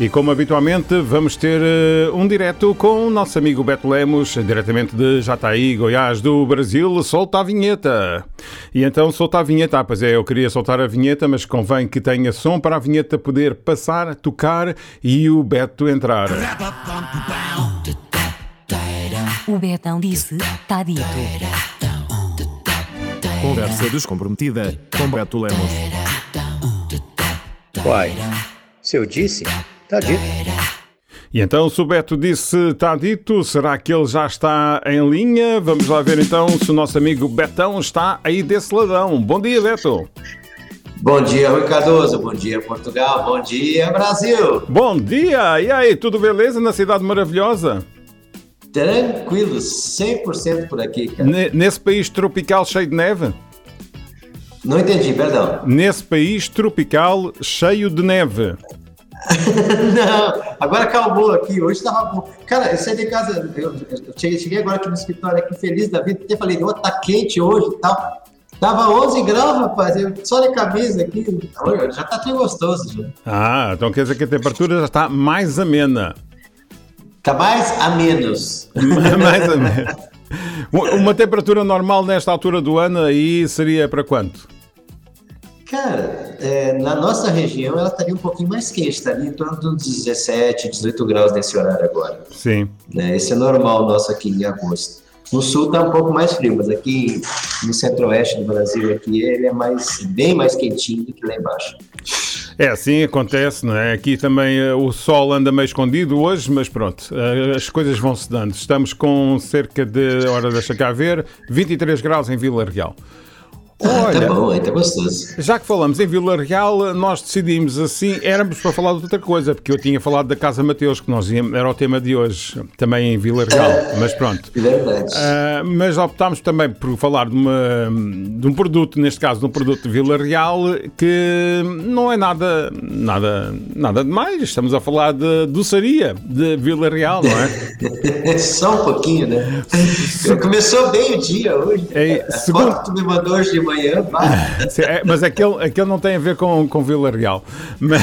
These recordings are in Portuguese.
E como habitualmente, vamos ter uh, um direto com o nosso amigo Beto Lemos, diretamente de Jataí, Goiás, do Brasil. Solta a vinheta. E então solta a vinheta. Ah, pois é, eu queria soltar a vinheta, mas convém que tenha som para a vinheta poder passar, tocar e o Beto entrar. O Betão disse, tá dito. Conversa descomprometida com Beto Lemos. Uai, se eu disse, Está dito. E então, se o Beto disse está dito, será que ele já está em linha? Vamos lá ver então se o nosso amigo Betão está aí desse ladão. Bom dia, Beto. Bom dia, Rui Cardoso. Bom dia, Portugal. Bom dia, Brasil. Bom dia. E aí, tudo beleza na cidade maravilhosa? Tranquilo, 100% por aqui, cara. N nesse país tropical cheio de neve? Não entendi, perdão. Nesse país tropical cheio de neve. não, agora acalmou aqui. Hoje estava bom. Cara, eu saí de casa, eu, eu cheguei, cheguei, agora aqui no escritório, aqui feliz da vida, até falei, oh, tá quente hoje e tal. Tava 11 graus, rapaz, eu só de camisa aqui. Já tá tão gostoso. Já. Ah, então quer dizer que a temperatura já está mais amena. Tá mais a menos. mais a menos. Uma temperatura normal nesta altura do ano aí seria para quanto? Cara, é, na nossa região ela estaria um pouquinho mais quente, estaria em torno dos 17, 18 graus nesse horário agora. Sim. Né, esse é normal nosso aqui em agosto. No sul está um pouco mais frio, mas aqui no centro-oeste do Brasil aqui ele é mais bem mais quentinho do que lá embaixo. É, assim acontece, não é? Aqui também uh, o sol anda meio escondido hoje, mas pronto, uh, as coisas vão se dando. Estamos com cerca de, hora deixa cá ver, 23 graus em Vila Real. Olha, tá bom, tá gostoso. Já que falamos em Vila Real, nós decidimos assim, éramos para falar de outra coisa, porque eu tinha falado da Casa Mateus, que nós íamos, era o tema de hoje, também em Vila Real, é, mas pronto. Verdade. Uh, mas optámos também por falar de, uma, de um produto, neste caso de um produto de Vila Real, que não é nada, nada, nada demais. Estamos a falar de doçaria de Vila Real, não é? Só um pouquinho, né? Começou bem o dia hoje. É, segundo... tu me mandou hoje de manhã, é, mas aquele, aquele não tem a ver com, com Vila Real. Mas,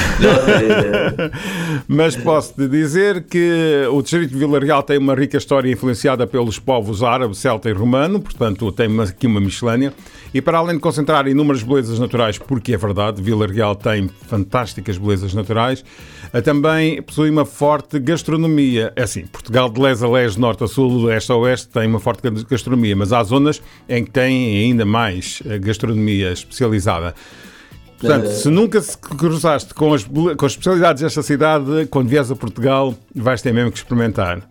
mas posso-te dizer que o distrito de Vila Real tem uma rica história influenciada pelos povos árabe, celta e romano, portanto tem aqui uma miscelânea. E para além de concentrar inúmeras belezas naturais, porque é verdade, Vila Real tem fantásticas belezas naturais, eh, também possui uma forte gastronomia. É assim, Portugal de leste a leste, norte a sul, leste a oeste, tem uma forte gastronomia, mas há zonas em que tem ainda mais eh, gastronomia especializada. Portanto, é. se nunca se cruzaste com as, com as especialidades desta cidade, quando vieres a Portugal, vais ter mesmo que experimentar.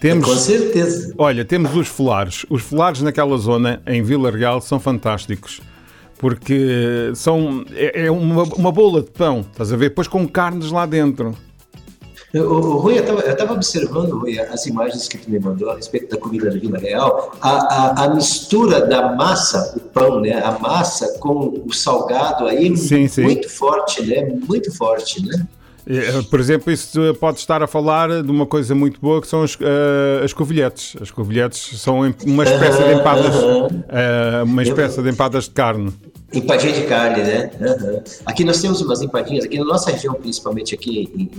Temos, Com certeza. Olha, temos os folares. Os folares naquela zona, em Vila Real, são fantásticos. Porque são, é, é uma, uma bola de pão, estás a ver? Depois com carnes lá dentro. O, Rui, eu estava observando, Rui, as imagens que tu me mandou a respeito da comida da Vila Real, a, a, a, mistura da massa, o pão, né? A massa com o salgado aí, sim, sim. muito forte, né? Muito forte, né? Eh, por exemplo, isso pode estar a falar de uma coisa muito boa que são as, uh, as covilhetes. As covilhetes são uma espécie de empadas, uh, uma espécie de empadas de carne. Empadinha de carne, né? Uhum. Aqui nós temos umas empadinhas, aqui na nossa região, principalmente aqui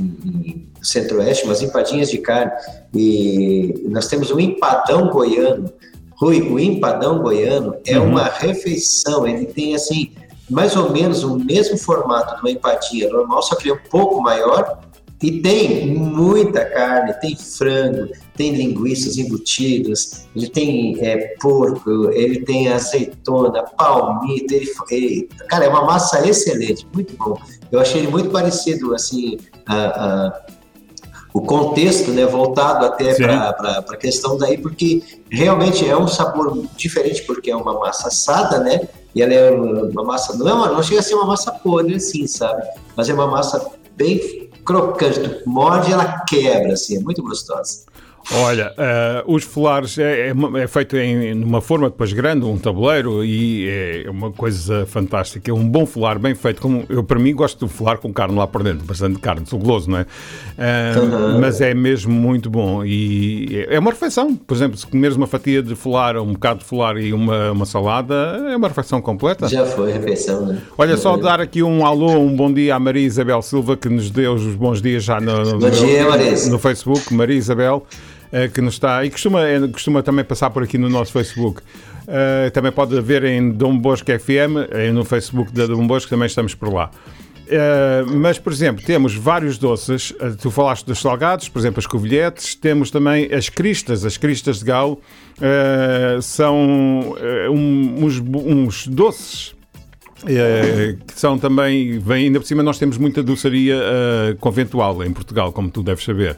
no centro-oeste, umas empadinhas de carne. E nós temos um empadão goiano. Rui, o empadão goiano é uhum. uma refeição, ele tem assim mais ou menos o mesmo formato de uma empadinha normal, só que é um pouco maior. E tem muita carne, tem frango, tem linguiças embutidas, ele tem é, porco, ele tem azeitona, palmito, ele, ele, cara, é uma massa excelente, muito bom. Eu achei ele muito parecido, assim, a, a o contexto, né, voltado até para a questão daí, porque realmente é um sabor diferente, porque é uma massa assada, né, e ela é uma massa, não, é uma, não chega a ser uma massa podre assim, sabe? Mas é uma massa bem crocante, tu morde ela quebra, assim, é muito gostosa. Olha, eh, os folares é, é é feito em numa forma depois grande, um tabuleiro, e é uma coisa fantástica. É um bom folar bem feito. Como, eu, para mim, gosto de folar com carne lá por dentro, bastante carne, sou goloso, não é? Eh, Mas é mesmo muito bom. E é uma refeição. Por exemplo, se comeres uma fatia de folar, um bocado de folar e uma, uma salada, é uma refeição completa. Já foi refeição, né? Olha, só dar aqui um alô, um bom dia à Maria Isabel Silva, que nos deu os bons dias já no, no, dia, Maria. no Facebook, Maria Isabel, que nos está, e costuma, eh, costuma também passar por aqui no nosso Facebook. Eh, também pode ver em Dom Bosco FM, eh, no Facebook da Dom Bosco, também estamos por lá. Eh, mas, por exemplo, temos vários doces. Eh, tu falaste dos salgados, por exemplo, as covilhetes. Temos também as cristas. As cristas de galo eh, são eh, um- uns, uns doces eh, que são também, vem, ainda por cima nós temos muita doçaria eh, conventual em Portugal, como tu deves saber.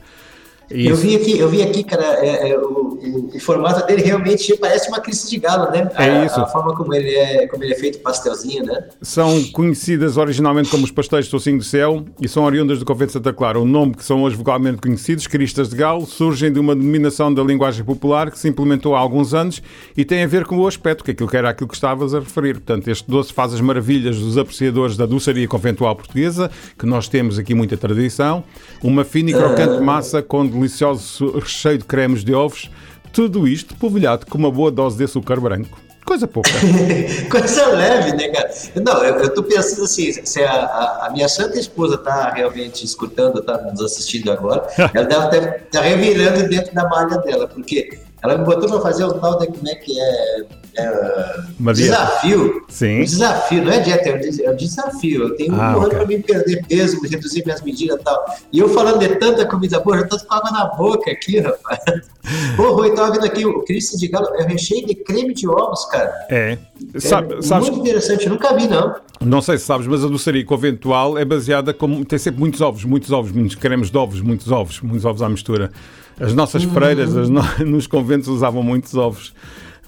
E Eu isso- vi aqui, eu vi aqui, cara, é, é, o, o- o formato dele realmente parece uma crista de galo, né? É A- isso. A forma como ele é, como ele é feito pastelzinho, né? são conhecidas originalmente como os pastéis de Tocinho do Céu e são oriundas do Convento de Santa Clara. O nome que são hoje vocalmente conhecidos, Cristas de Galo, surgem de uma denominação da linguagem popular que se implementou há alguns anos e tem a ver com o aspecto, que aquilo que era aquilo que estavas a referir. Portanto, este doce faz as maravilhas dos apreciadores da doçaria conventual portuguesa, que nós temos aqui muita tradição. Uma fina e crocante massa com delicioso recheio de cremes de ovos. Tudo isto polvilhado com uma boa dose de açúcar branco. Coisa pouca. Coisa leve, né, cara? Não, eu, tô pensando assim, se a, a- a minha santa esposa tá realmente escutando, tá nos assistindo agora, ela deve estar tá revirando dentro da malha dela, porque ela me botou pra fazer o tal da, como é que é, é desafio. Sim. Um desafio, não é dieta, é um é desafio. Eu tenho Ah, um ano pra mim perder peso, reduzir minhas medidas e tal. E eu falando de tanta comida boa, já tô com água na boca aqui, rapaz. Ô, Rui, tava vendo aqui, o Cristo de Galo é recheio de creme de ovos, cara. É. É Sabe- sabes, muito interessante, eu nunca vi, não. Não sei se sabes, mas a doçaria conventual é baseada como tem sempre muitos ovos, muitos ovos, muitos cremes de ovos, muitos ovos, muitos ovos à mistura. As nossas freiras as no- nos conventos usavam muitos ovos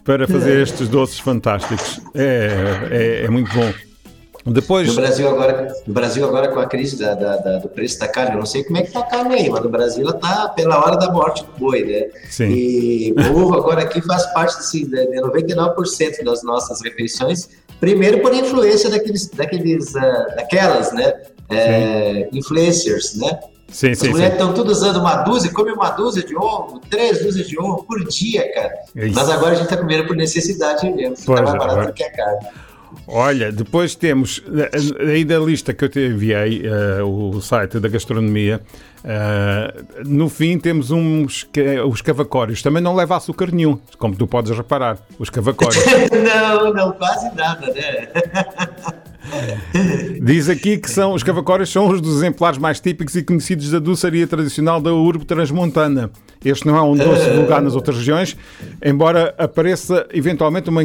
para fazer estes doces fantásticos. É, é, é muito bom. Depois, No Brasil agora, no Brasil agora com a crise da, da- da- do preço da carne, eu não sei como é que tá a carne aí, mas no Brasil ela tá pela hora da morte do boi, né? Sim. E o ovo agora aqui faz parte assim, de de 99% das nossas refeições, primeiro por influência daqueles, daqueles ah, daquelas, né? É, influencers, né? Sim, As sim, mulheres estão tudo usando uma dúzia, come uma dúzia de ovo, três dúzias de ovo por dia, cara. É isso. Mas agora a gente tá comendo por necessidade mesmo, fica Pois, mais barato agora- do que a carne. Olha, depois temos eh, aí da lista que eu te enviei, eh, o site da gastronomia. eh, no fim temos uns os cavacórios. Também não leva açúcar nenhum, como tu podes reparar. Os cavacórios. não, não, quase nada, né? Diz aqui que são, os cavacórios são os dos exemplares mais típicos e conhecidos da doçaria tradicional da urbe transmontana. Este não é um doce vulgar nas outras regiões, embora apareça eventualmente uma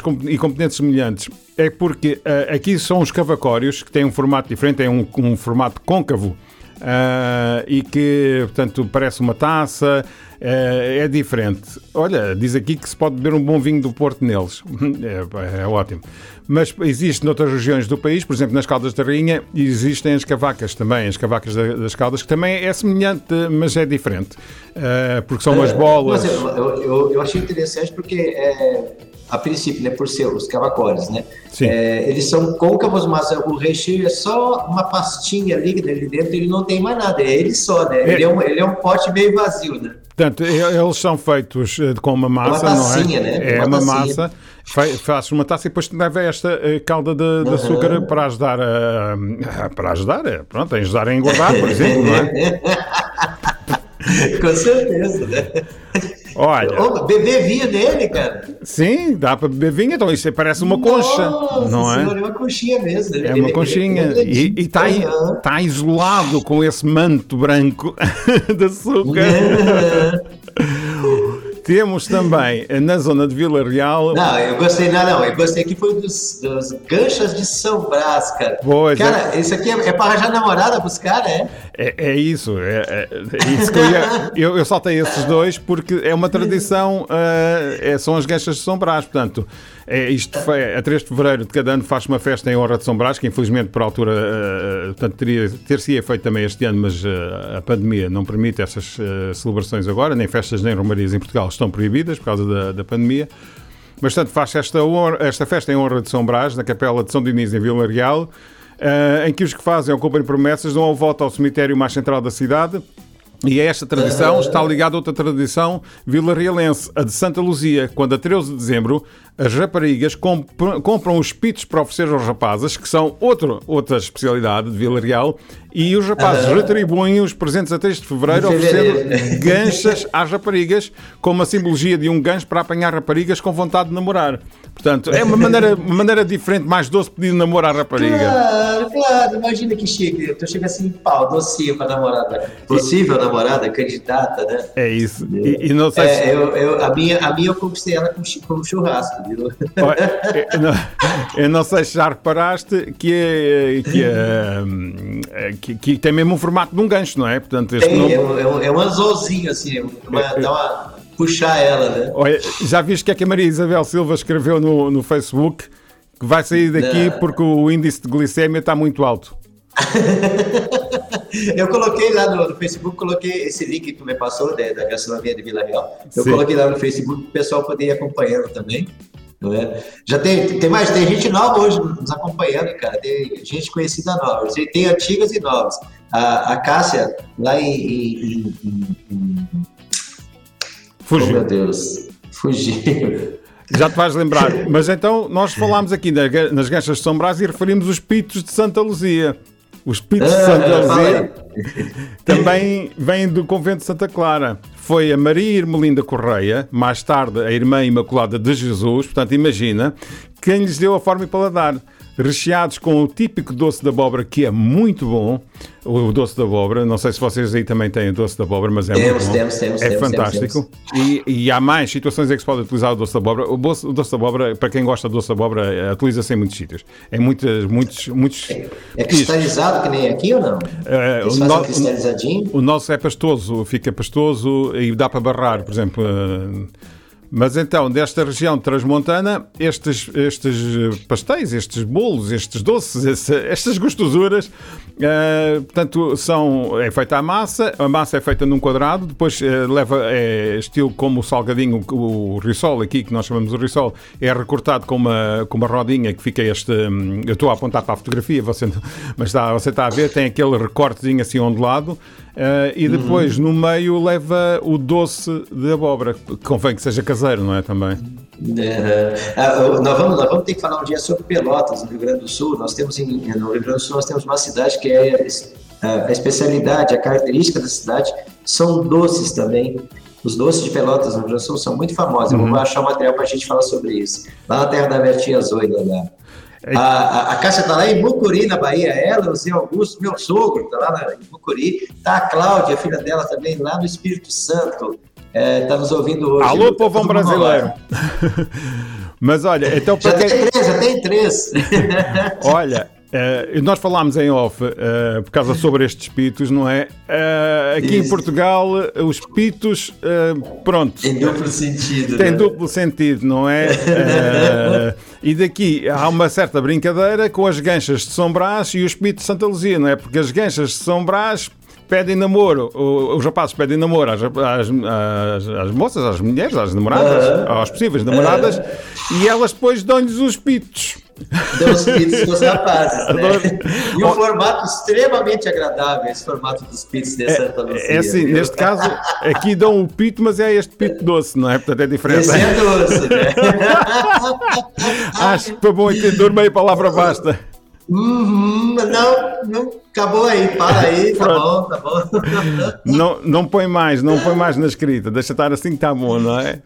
com- e componentes semelhantes. É porque ah, aqui são os cavacórios, que têm um formato diferente, é um, um formato côncavo. Ah, e que, portanto, parece uma taça, ah, é diferente. Olha, diz aqui que se pode beber um bom vinho do Porto neles. É, é ótimo. Mas existe noutras regiões do país, por exemplo, nas Caldas da Rainha, existem as cavacas também, as cavacas da- das Caldas, que também é semelhante, mas é diferente. Ah, porque são umas bolas. Mas eu, eu, eu- eu achei interessante porque, é, a princípio, né, por ser os cavacores, né? É, eles são côncavos, mas o recheio é só uma pastinha líquida ali dentro, ele não tem mais nada, é ele só, né? É. Ele, é um, ele é um pote meio vazio, né? Portanto, eles são feitos eh, com uma massa, tacinha, não é? né? É Uma uma massa. Fa- Fazes uma taça e depois leva esta eh, calda de, de açúcar para ajudar a, para ajudar, eh, pronto, a ajudar a engordar, por exemplo, não é? Com certeza, né? Olha, Ô, beber vinho dele, cara. sim, dá para beber vinho, então isso parece uma concha, Nossa não é? senhora, é uma conchinha mesmo. É uma conchinha. E está Aham. tá isolado com esse manto branco de açúcar. Temos também na zona de Vila Real. Não, eu gostei, não, não, eu gostei aqui foi dos, dos ganchas de São Brás, cara. Pois cara, isso aqui é, é pra arranjar namorada caras, é? É, é isso, é, é- é isso que eu, ia, eu, eu saltei esses dois porque é uma tradição, é- são as ganchas de São Brás, portanto, é, isto foi, a 3 de Fevereiro de cada ano faz uma festa em honra de São Brás, que infelizmente por altura, eh, portanto, teria, ter-se-ia feito também este ano, mas eh, a pandemia não permite essas eh, celebrações agora, nem festas nem romarias em Portugal estão proibidas por causa da, da pandemia. Mas, portanto, faz esta, honra- esta festa em honra de São Brás, na Capela de São Diniz, em Vila Real, eh, em que os que fazem ou cumprem promessas dão a volta ao cemitério mais central da cidade. E a esta tradição está ligada a outra tradição vilarrealense, a de Santa Luzia, quando a 13 de dezembro as raparigas compram, compram os pitos para oferecer aos rapazes, que são outro, outra especialidade de Vila Real, e os rapazes retribuem os presentes a 3 de fevereiro De oferecendo ganchas às raparigas, como a simbologia de um gancho para apanhar raparigas com vontade de namorar. Portanto, é uma maneira, uma maneira diferente, mais doce, pedir namoro à rapariga. Claro, claro, imagina que chique. Tu chega assim, pau, docinho pra namorada. Possível namorada, candidata, né? É isso. E, e não sei se. É, eu, eu, a, minha, a minha eu conquistei ela com, com churrasco, viu? Eu não, sei se já reparaste que, é, que, é, hum, que, que tem mesmo o formato de um gancho, não é? Portanto, este Tem, nome- é, um- é, um, é um anzolzinho, assim, uma, dá uma. puxar ela, né? Olha, já viste o que é que a Maria Isabel Silva escreveu no, no Facebook? Que vai sair daqui Não. porque o índice de glicemia está muito alto. Eu coloquei lá no, no Facebook, coloquei esse link que tu me passou né, da gastronomia de Vila Real. Eu Sim. coloquei lá no Facebook para o pessoal poder ir acompanhando também. Não é? Já tem, tem mais, tem gente nova hoje nos acompanhando, cara. Tem gente conhecida nova. Tem- antigas e novas. A, a Cássia, lá em. em- em- em- Oh, meu Fugiu. Deus. Fugiu. Já te vais lembrar. Mas então, nós falámos aqui na- nas ganchas de São Brás e referimos os pitos de Santa Luzia. Os pitos Ah, aí. Também vem do convento de Santa Clara. Foi a Maria Irmelinda Correia, mais tarde a irmã Imaculada de Jesus, portanto, imagina, quem lhes deu a forma e paladar. Recheados com o típico doce de abóbora, que é muito bom. O doce de abóbora, não sei se vocês aí também têm o doce de abóbora, mas é Temos, muito bom. temos, temos, é temos, fantástico. E, e há mais situações em que se pode utilizar o doce de abóbora. O doce, o doce de abóbora, para quem gosta de doce de abóbora, eh, utiliza-se em muitos sítios. Em muitos, muitos, muitos É petiscos. cristalizado que nem aqui ou não? É, Eles o no- cristalizadinho? O nosso é pastoso, fica pastoso e dá para barrar, por exemplo. Mas então, desta região transmontana, estes, estes eh, pastéis, estes bolos, estes doces, esse- estas gostosuras, eh, portanto, são, é feita a massa, a massa é feita num quadrado, depois eh, leva, é estilo como o salgadinho, o, o risol aqui, que nós chamamos de risol, é recortado com uma, com uma rodinha que fica este, hum, eu estou a apontar para a fotografia, você, mas está, você está a ver, tem aquele recortezinho assim ondulado, eh, e depois no meio leva o doce de abóbora, convém que seja caseiro, não é também? É, ah, nós, vamos, nós vamos ter que falar um dia sobre Pelotas, no Rio Grande do Sul. Nós temos em, no Rio Grande do Sul nós temos uma cidade que é a, a especialidade, a característica da cidade são doces também. Os doces de Pelotas no Rio Grande do Sul são muito famosos. Eu vou achar um material para a gente falar sobre isso. Lá na terra da Bertinha Zoida. Lá. A, a, a Cássia está lá em Mucuri, na Bahia. Ela, o Zé Augusto, meu sogro, está lá na, em Mucuri. Está a Cláudia, a filha dela também, lá no Espírito Santo. Está nos ouvindo hoje. Alô, Tá povão brasileiro! Mas olha, então Já quem... tem três, já tem três. Olha, eh, nós falámos em off eh, por causa sobre estes pitos, não é? Eh, aqui em Isso. Portugal, eh, os pitos, pronto, Em duplo sentido. tem né? duplo sentido, não é? E daqui há uma certa brincadeira com as ganchas de São Brás e os pitos de Santa Luzia, não é? Porque as ganchas de São Brás pedem namoro, os rapazes pedem namoro às, às, às- às moças, às mulheres, às namoradas, às possíveis namoradas, e elas depois dão-lhes os pitos. Deu os pits dos rapazes, né? E um formato extremamente agradável, esse formato dos pits de Santa Luzia. É assim, viu? neste caso, aqui dão o pito, mas é este pito doce, não é? Portanto, é diferente. Esse é doce, né? Acho que para bom entendedor, meia palavra basta. Uhum, não, não, acabou aí, para aí, tá bom, tá bom. Não, não põe mais, não põe mais na escrita. Deixa estar assim que está bom, não é?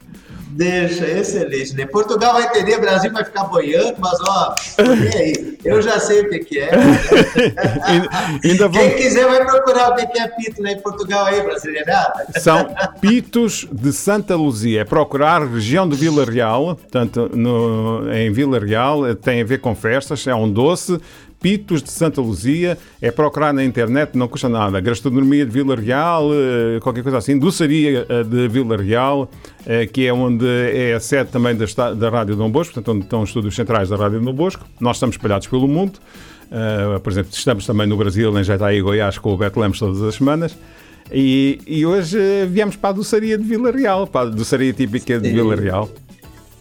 Deixa, excelente. Né? Portugal vai entender, Brasil vai ficar boiando, mas ó, e aí? Eu já sei o que, que é. Ainda. Quem quiser vai procurar o que, que é pito lá em Portugal aí, brasileirada. São pitos de Santa Luzia. É procurar região de Vila Real, portanto, no, em Vila Real tem a ver com festas, é um doce. Pitos de Santa Luzia, é procurar na internet, não custa nada. Gastronomia de Vila Real, eh, qualquer coisa assim. Doçaria eh, de Vila Real, eh, que é onde é a sede também da, Rádio Dom Bosco, portanto, onde estão os estúdios centrais da Rádio Dom Bosco. Nós estamos espalhados pelo mundo. Por exemplo, estamos também no Brasil, em Jataí e Goiás, com o Beto Lemos todas as semanas. E, e hoje viemos para a doçaria de Vila Real, para a doçaria típica de. Vila Real.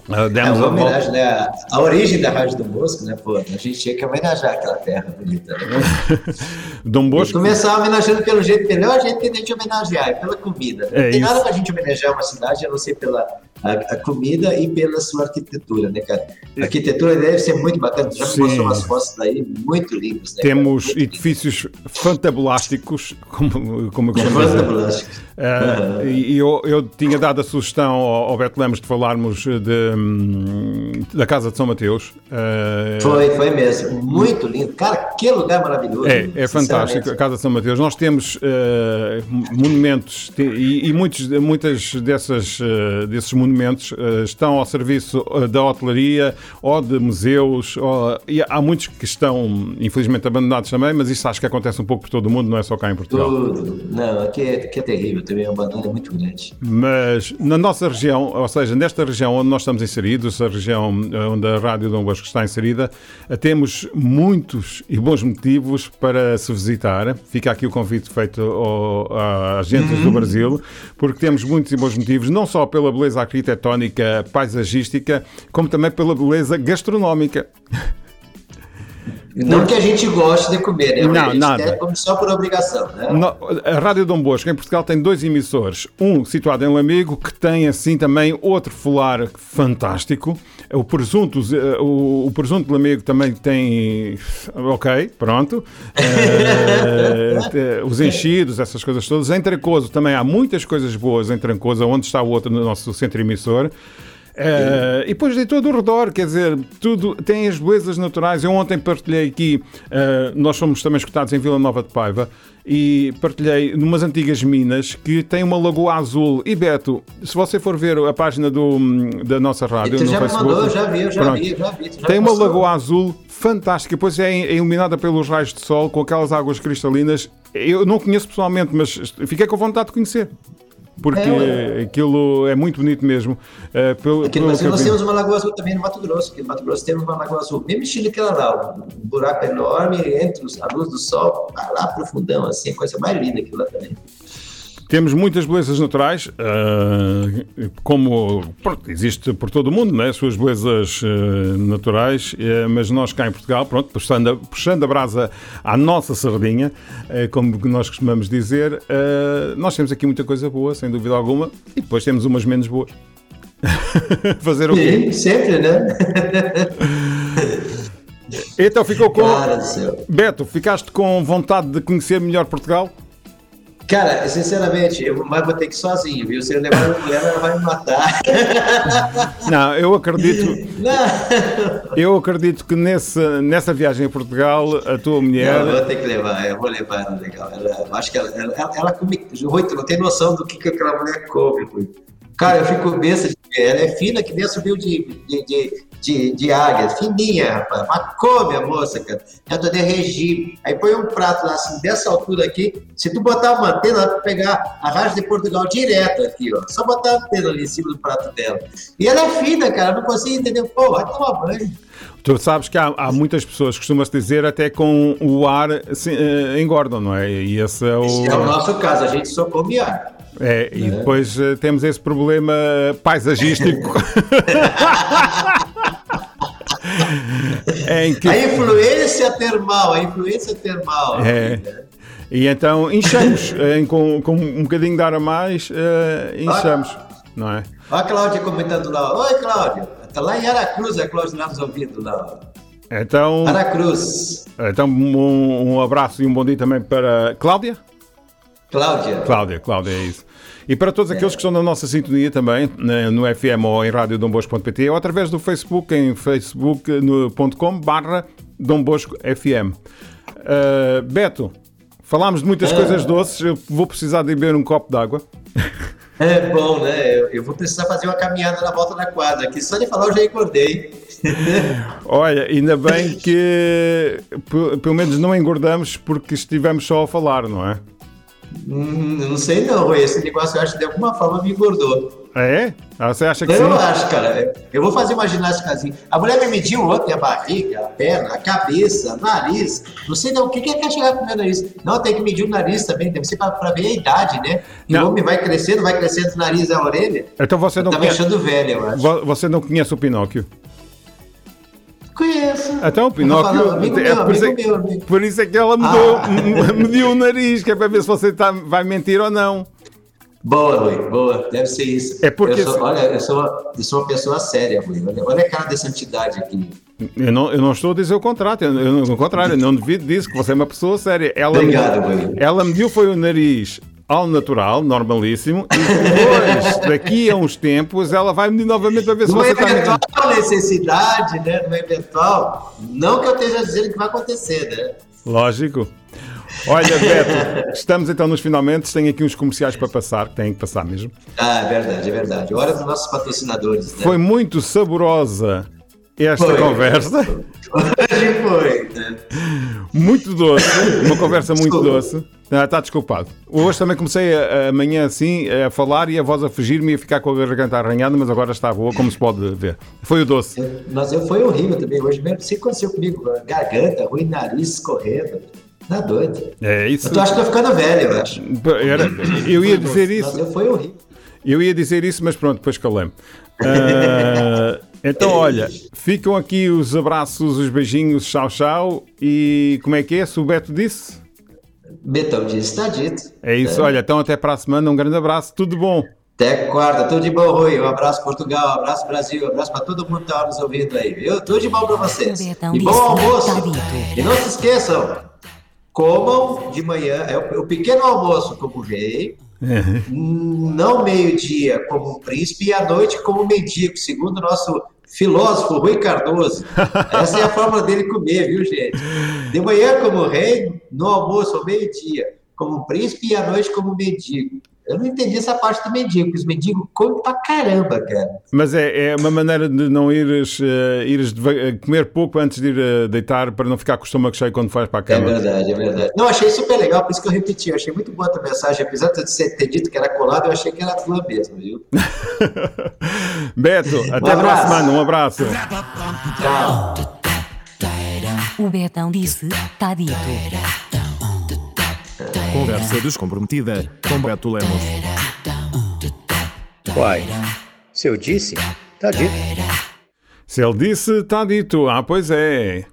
É demos uma a volta. homenagem, né? A, origem da Rádio do Bosco, né? Pô, a gente tinha que homenagear aquela terra bonita, né? Dom E Bosco. começar homenageando pelo jeito melhor a gente homenagear, é pela comida. Não É tem isso. nada pra gente homenagear uma cidade a não ser pela a, a comida e pela sua arquitetura, né, cara? A arquitetura deve ser muito bacana. Já Sim. mostrou umas fotos daí muito lindas, né? Temos? Muito edifícios fantabulásticos, como, como eu. Fantásticos. Uh, e eu, eu tinha dado a sugestão ao, ao Beto Lemos de falarmos de, hum, da Casa de São Mateus. Uh, Foi, foi mesmo. Muito lindo. Cara, que lugar maravilhoso. É, é fantástico, a. Casa de São Mateus. Nós temos eh, monumentos e, e muitos, muitas dessas, desses monumentos eh, estão ao serviço eh, da hotelaria ou de museus. ou- e há muitos que estão, infelizmente, abandonados também, mas isso acho que acontece um pouco por todo o mundo, não é só cá em Portugal. Tudo. Não, aqui é, aqui é terrível também, a banana é muito grande. Mas na nossa região, ou seja, nesta região onde nós estamos inseridos, a região eh, onde a Rádio Dom Bosco está inserida, temos muitos e bons motivos para se visitar. Fica aqui o convite feito ao, às gentes do Brasil, porque temos muitos e bons motivos, não só pela beleza arquitetónica, paisagística, como também pela beleza gastronómica. Não que a gente goste de comer, né? Não, a gente nada. quer comer só por obrigação, né? A Rádio Dom Bosco em Portugal tem dois emissores. Um situado em Lamego, que tem assim também outro folar fantástico. O presunto, eh, o, o presunto de Lamego também tem. Ok, pronto. Eh, te- os enchidos, essas coisas todas. Em Trancoso também há muitas coisas boas em Trancoso, onde está o outro no nosso centro emissor. Eh, e depois de todo o redor, quer dizer, tudo tem as belezas naturais. Eu ontem partilhei aqui, eh, nós somos também escutados em Vila Nova de Paiva, e partilhei numas antigas minas que tem uma lagoa azul. E Beto, se você for ver a página do, da nossa rádio no já Facebook, mandou, já vi, já pronto, vi, já vi. já tem uma lagoa azul fantástica, depois é é iluminada pelos raios de sol, com aquelas águas cristalinas. Eu não conheço pessoalmente, mas fiquei com vontade de conhecer. Porque É, aquilo é muito bonito mesmo. eh, pelo, no pelo eu nós temos uma lagoa azul também no Mato Grosso. Aqui no Mato Grosso temos uma lagoa azul, mesmo estilo aquela lá, um buraco enorme entre a luz do sol, vai lá profundão, assim, coisa mais linda aquilo lá também. Temos muitas belezas naturais, eh, como pronto, existe por todo o mundo, né? as suas belezas eh, naturais, eh, mas nós cá em Portugal, pronto, puxando a, puxando a brasa à nossa sardinha, como nós costumamos dizer, nós temos aqui muita coisa boa, sem dúvida alguma, e depois temos umas menos boas. Fazer o quê? Sim, sempre, né? Então ficou com. Cara. Beto, ficaste com vontade de conhecer melhor Portugal? Cara, sinceramente, eu vou ter que ir sozinho, viu? Se eu levar uma mulher, ela vai me matar. Não, eu acredito. Não, Eu acredito que nessa, nessa viagem a Portugal, a tua mulher. não, eu vou ter que levar, eu vou levar ela legal. Ela, eu acho que ela, ela, ela, ela come. Tu não tem noção do que, que aquela mulher come, Rui. Cara, eu fico besta. Ela é fina que nem subiu de, de, de, de, de águia, fininha, rapaz. Mas come a moça, cara. Já tô de regime. Aí põe um prato lá, assim, dessa altura aqui. Se tu botar uma antena, ela vai pegar a rádio de Portugal direto aqui, ó. Só botar a antena ali em cima do prato dela. E ela é fina, cara. Não consigo entender. Pô, vai tomar banho. Tu sabes que há, há muitas pessoas, costuma-se dizer, até com o ar se, eh, engordam, não é? E esse é o. É o nosso caso. A gente só come ar. É, e depois eh, temos esse problema paisagístico. que, A influência termal, a influência termal. É. e então inchamos, em, com, com um bocadinho de ar a mais, eh, inchamos, não é? Olha a Cláudia comentando lá. Oi, Cláudia. Tá lá em Aracruz, a Cláudia lá nos ouvindo lá. Então, Aracruz. então um, um abraço e um bom dia também para Cláudia. Cláudia. Cláudia, Cláudia, é isso. E para todos aqueles que estão na nossa sintonia também, né, no FM ou em radiodombosco.pt ou através do Facebook em facebook.com barra Dombosco FM. Uh, Beto, falámos de muitas Ah. coisas doces, eu vou precisar de beber um copo de água. É bom, né? Eu, vou precisar fazer uma caminhada na volta da quadra aqui. Só de falar eu já engordei. Olha, ainda bem que pe- pelo menos não engordamos porque estivemos só a falar, não é? Hum, não sei não, Rui. Esse negócio eu acho que de alguma forma me engordou. É? Ah, você acha que Eu sim? acho, cara. Eu vou fazer uma ginástica A mulher me mediu ontem a barriga, a perna, a cabeça, o nariz. Não sei não, o que que é que quer chegar com o meu nariz? Não, tem que medir o nariz também, deve ser pra, pra ver a idade, né? E Não. o homem vai crescendo, vai crescendo o nariz e a orelha. Então você não, Tá me conhece, achando velho, eu acho. vo- você não conhece o Pinóquio? Conheço. Então o tô Pinóquio. amigo é meu, por, isso é, meu, por isso é que ela mudou, Ah. mediu o nariz, que é para ver se você tá, vai mentir ou não. Boa, Rui, boa. Deve ser isso. É porque Eu sou, se- olha, eu sou, uma, eu sou uma pessoa séria, Rui. Olha, olha a cara dessa entidade aqui. Eu não, eu não estou a dizer o contrário, eu, eu, o contrário, eu não duvido disso, que você é uma pessoa séria. Ela, Obrigado, Rui. ela mediu foi o nariz ao natural, normalíssimo, e depois, daqui a uns tempos, ela vai medir novamente para ver se Numa você está eventual mentindo. necessidade, né? Numa eventual. Não que eu esteja dizendo que vai acontecer, né? Lógico. Olha, Beto, estamos então nos finalmente. Tenho aqui uns comerciais para passar, que têm que passar mesmo. Ah, é verdade, é verdade. Hora dos nossos patrocinadores, né? Foi muito saborosa esta Foi. conversa, Hoje foi, né? muito doce, uma conversa muito Desculpa. doce. Ah, está desculpado. Hoje também comecei a- amanhã assim a falar e a voz a fugir-me e a ficar com a garganta arranhada, mas agora está boa, como se pode ver. Foi o doce. Eu- Mas eu foi horrível também hoje mesmo. Você aconteceu comigo, garganta, ruim, nariz escorrendo. Tá doido. É isso. Eu tô, acho que tô ficando velho, eu acho. Era- eu ia dizer Mas isso, eu foi horrível. eu ia dizer isso, mas pronto, depois calei-me. Ah, então, olha, ficam aqui os abraços, os beijinhos, tchau, tchau. E como é que é? Se o Beto disse? Betão disse, tá dito. É isso, olha, então até para a semana, um grande abraço, tudo bom. Até quarta, tudo de bom, Rui. Um abraço, Portugal, um abraço, Brasil, um abraço para todo mundo que tá nos ouvindo aí, viu? Tudo de bom para vocês. Betão E bom disse, almoço. tá. E não se esqueçam, comam de manhã, é o, o pequeno almoço como rei, não meio-dia como um príncipe e à noite como um mendigo, segundo o nosso filósofo Rui Cardoso. Essa é a forma dele comer, viu, gente? De manhã como rei, no almoço ao meio-dia como um príncipe e à noite como um mendigo. Eu não entendi essa parte do mendigo, porque os mendigos comem pra caramba, cara. Mas é, é uma maneira de não ires, eh, ires eh, comer pouco antes de ir eh, deitar para não ficar com o estômago cheio quando vais para a É cama. verdade, é verdade. Não, achei super legal, por isso que eu repeti. Eu achei muito boa a tua mensagem. Apesar de você ter dito que era colado, eu achei que era tua mesmo, viu? Beto, até para a abraço. semana, um abraço. Tchau. O Betão disse, tá dito. Conversa descomprometida com Beto Lemos. Uai, se eu disse, tá dito. Se ele disse, está dito. Ah, pois é.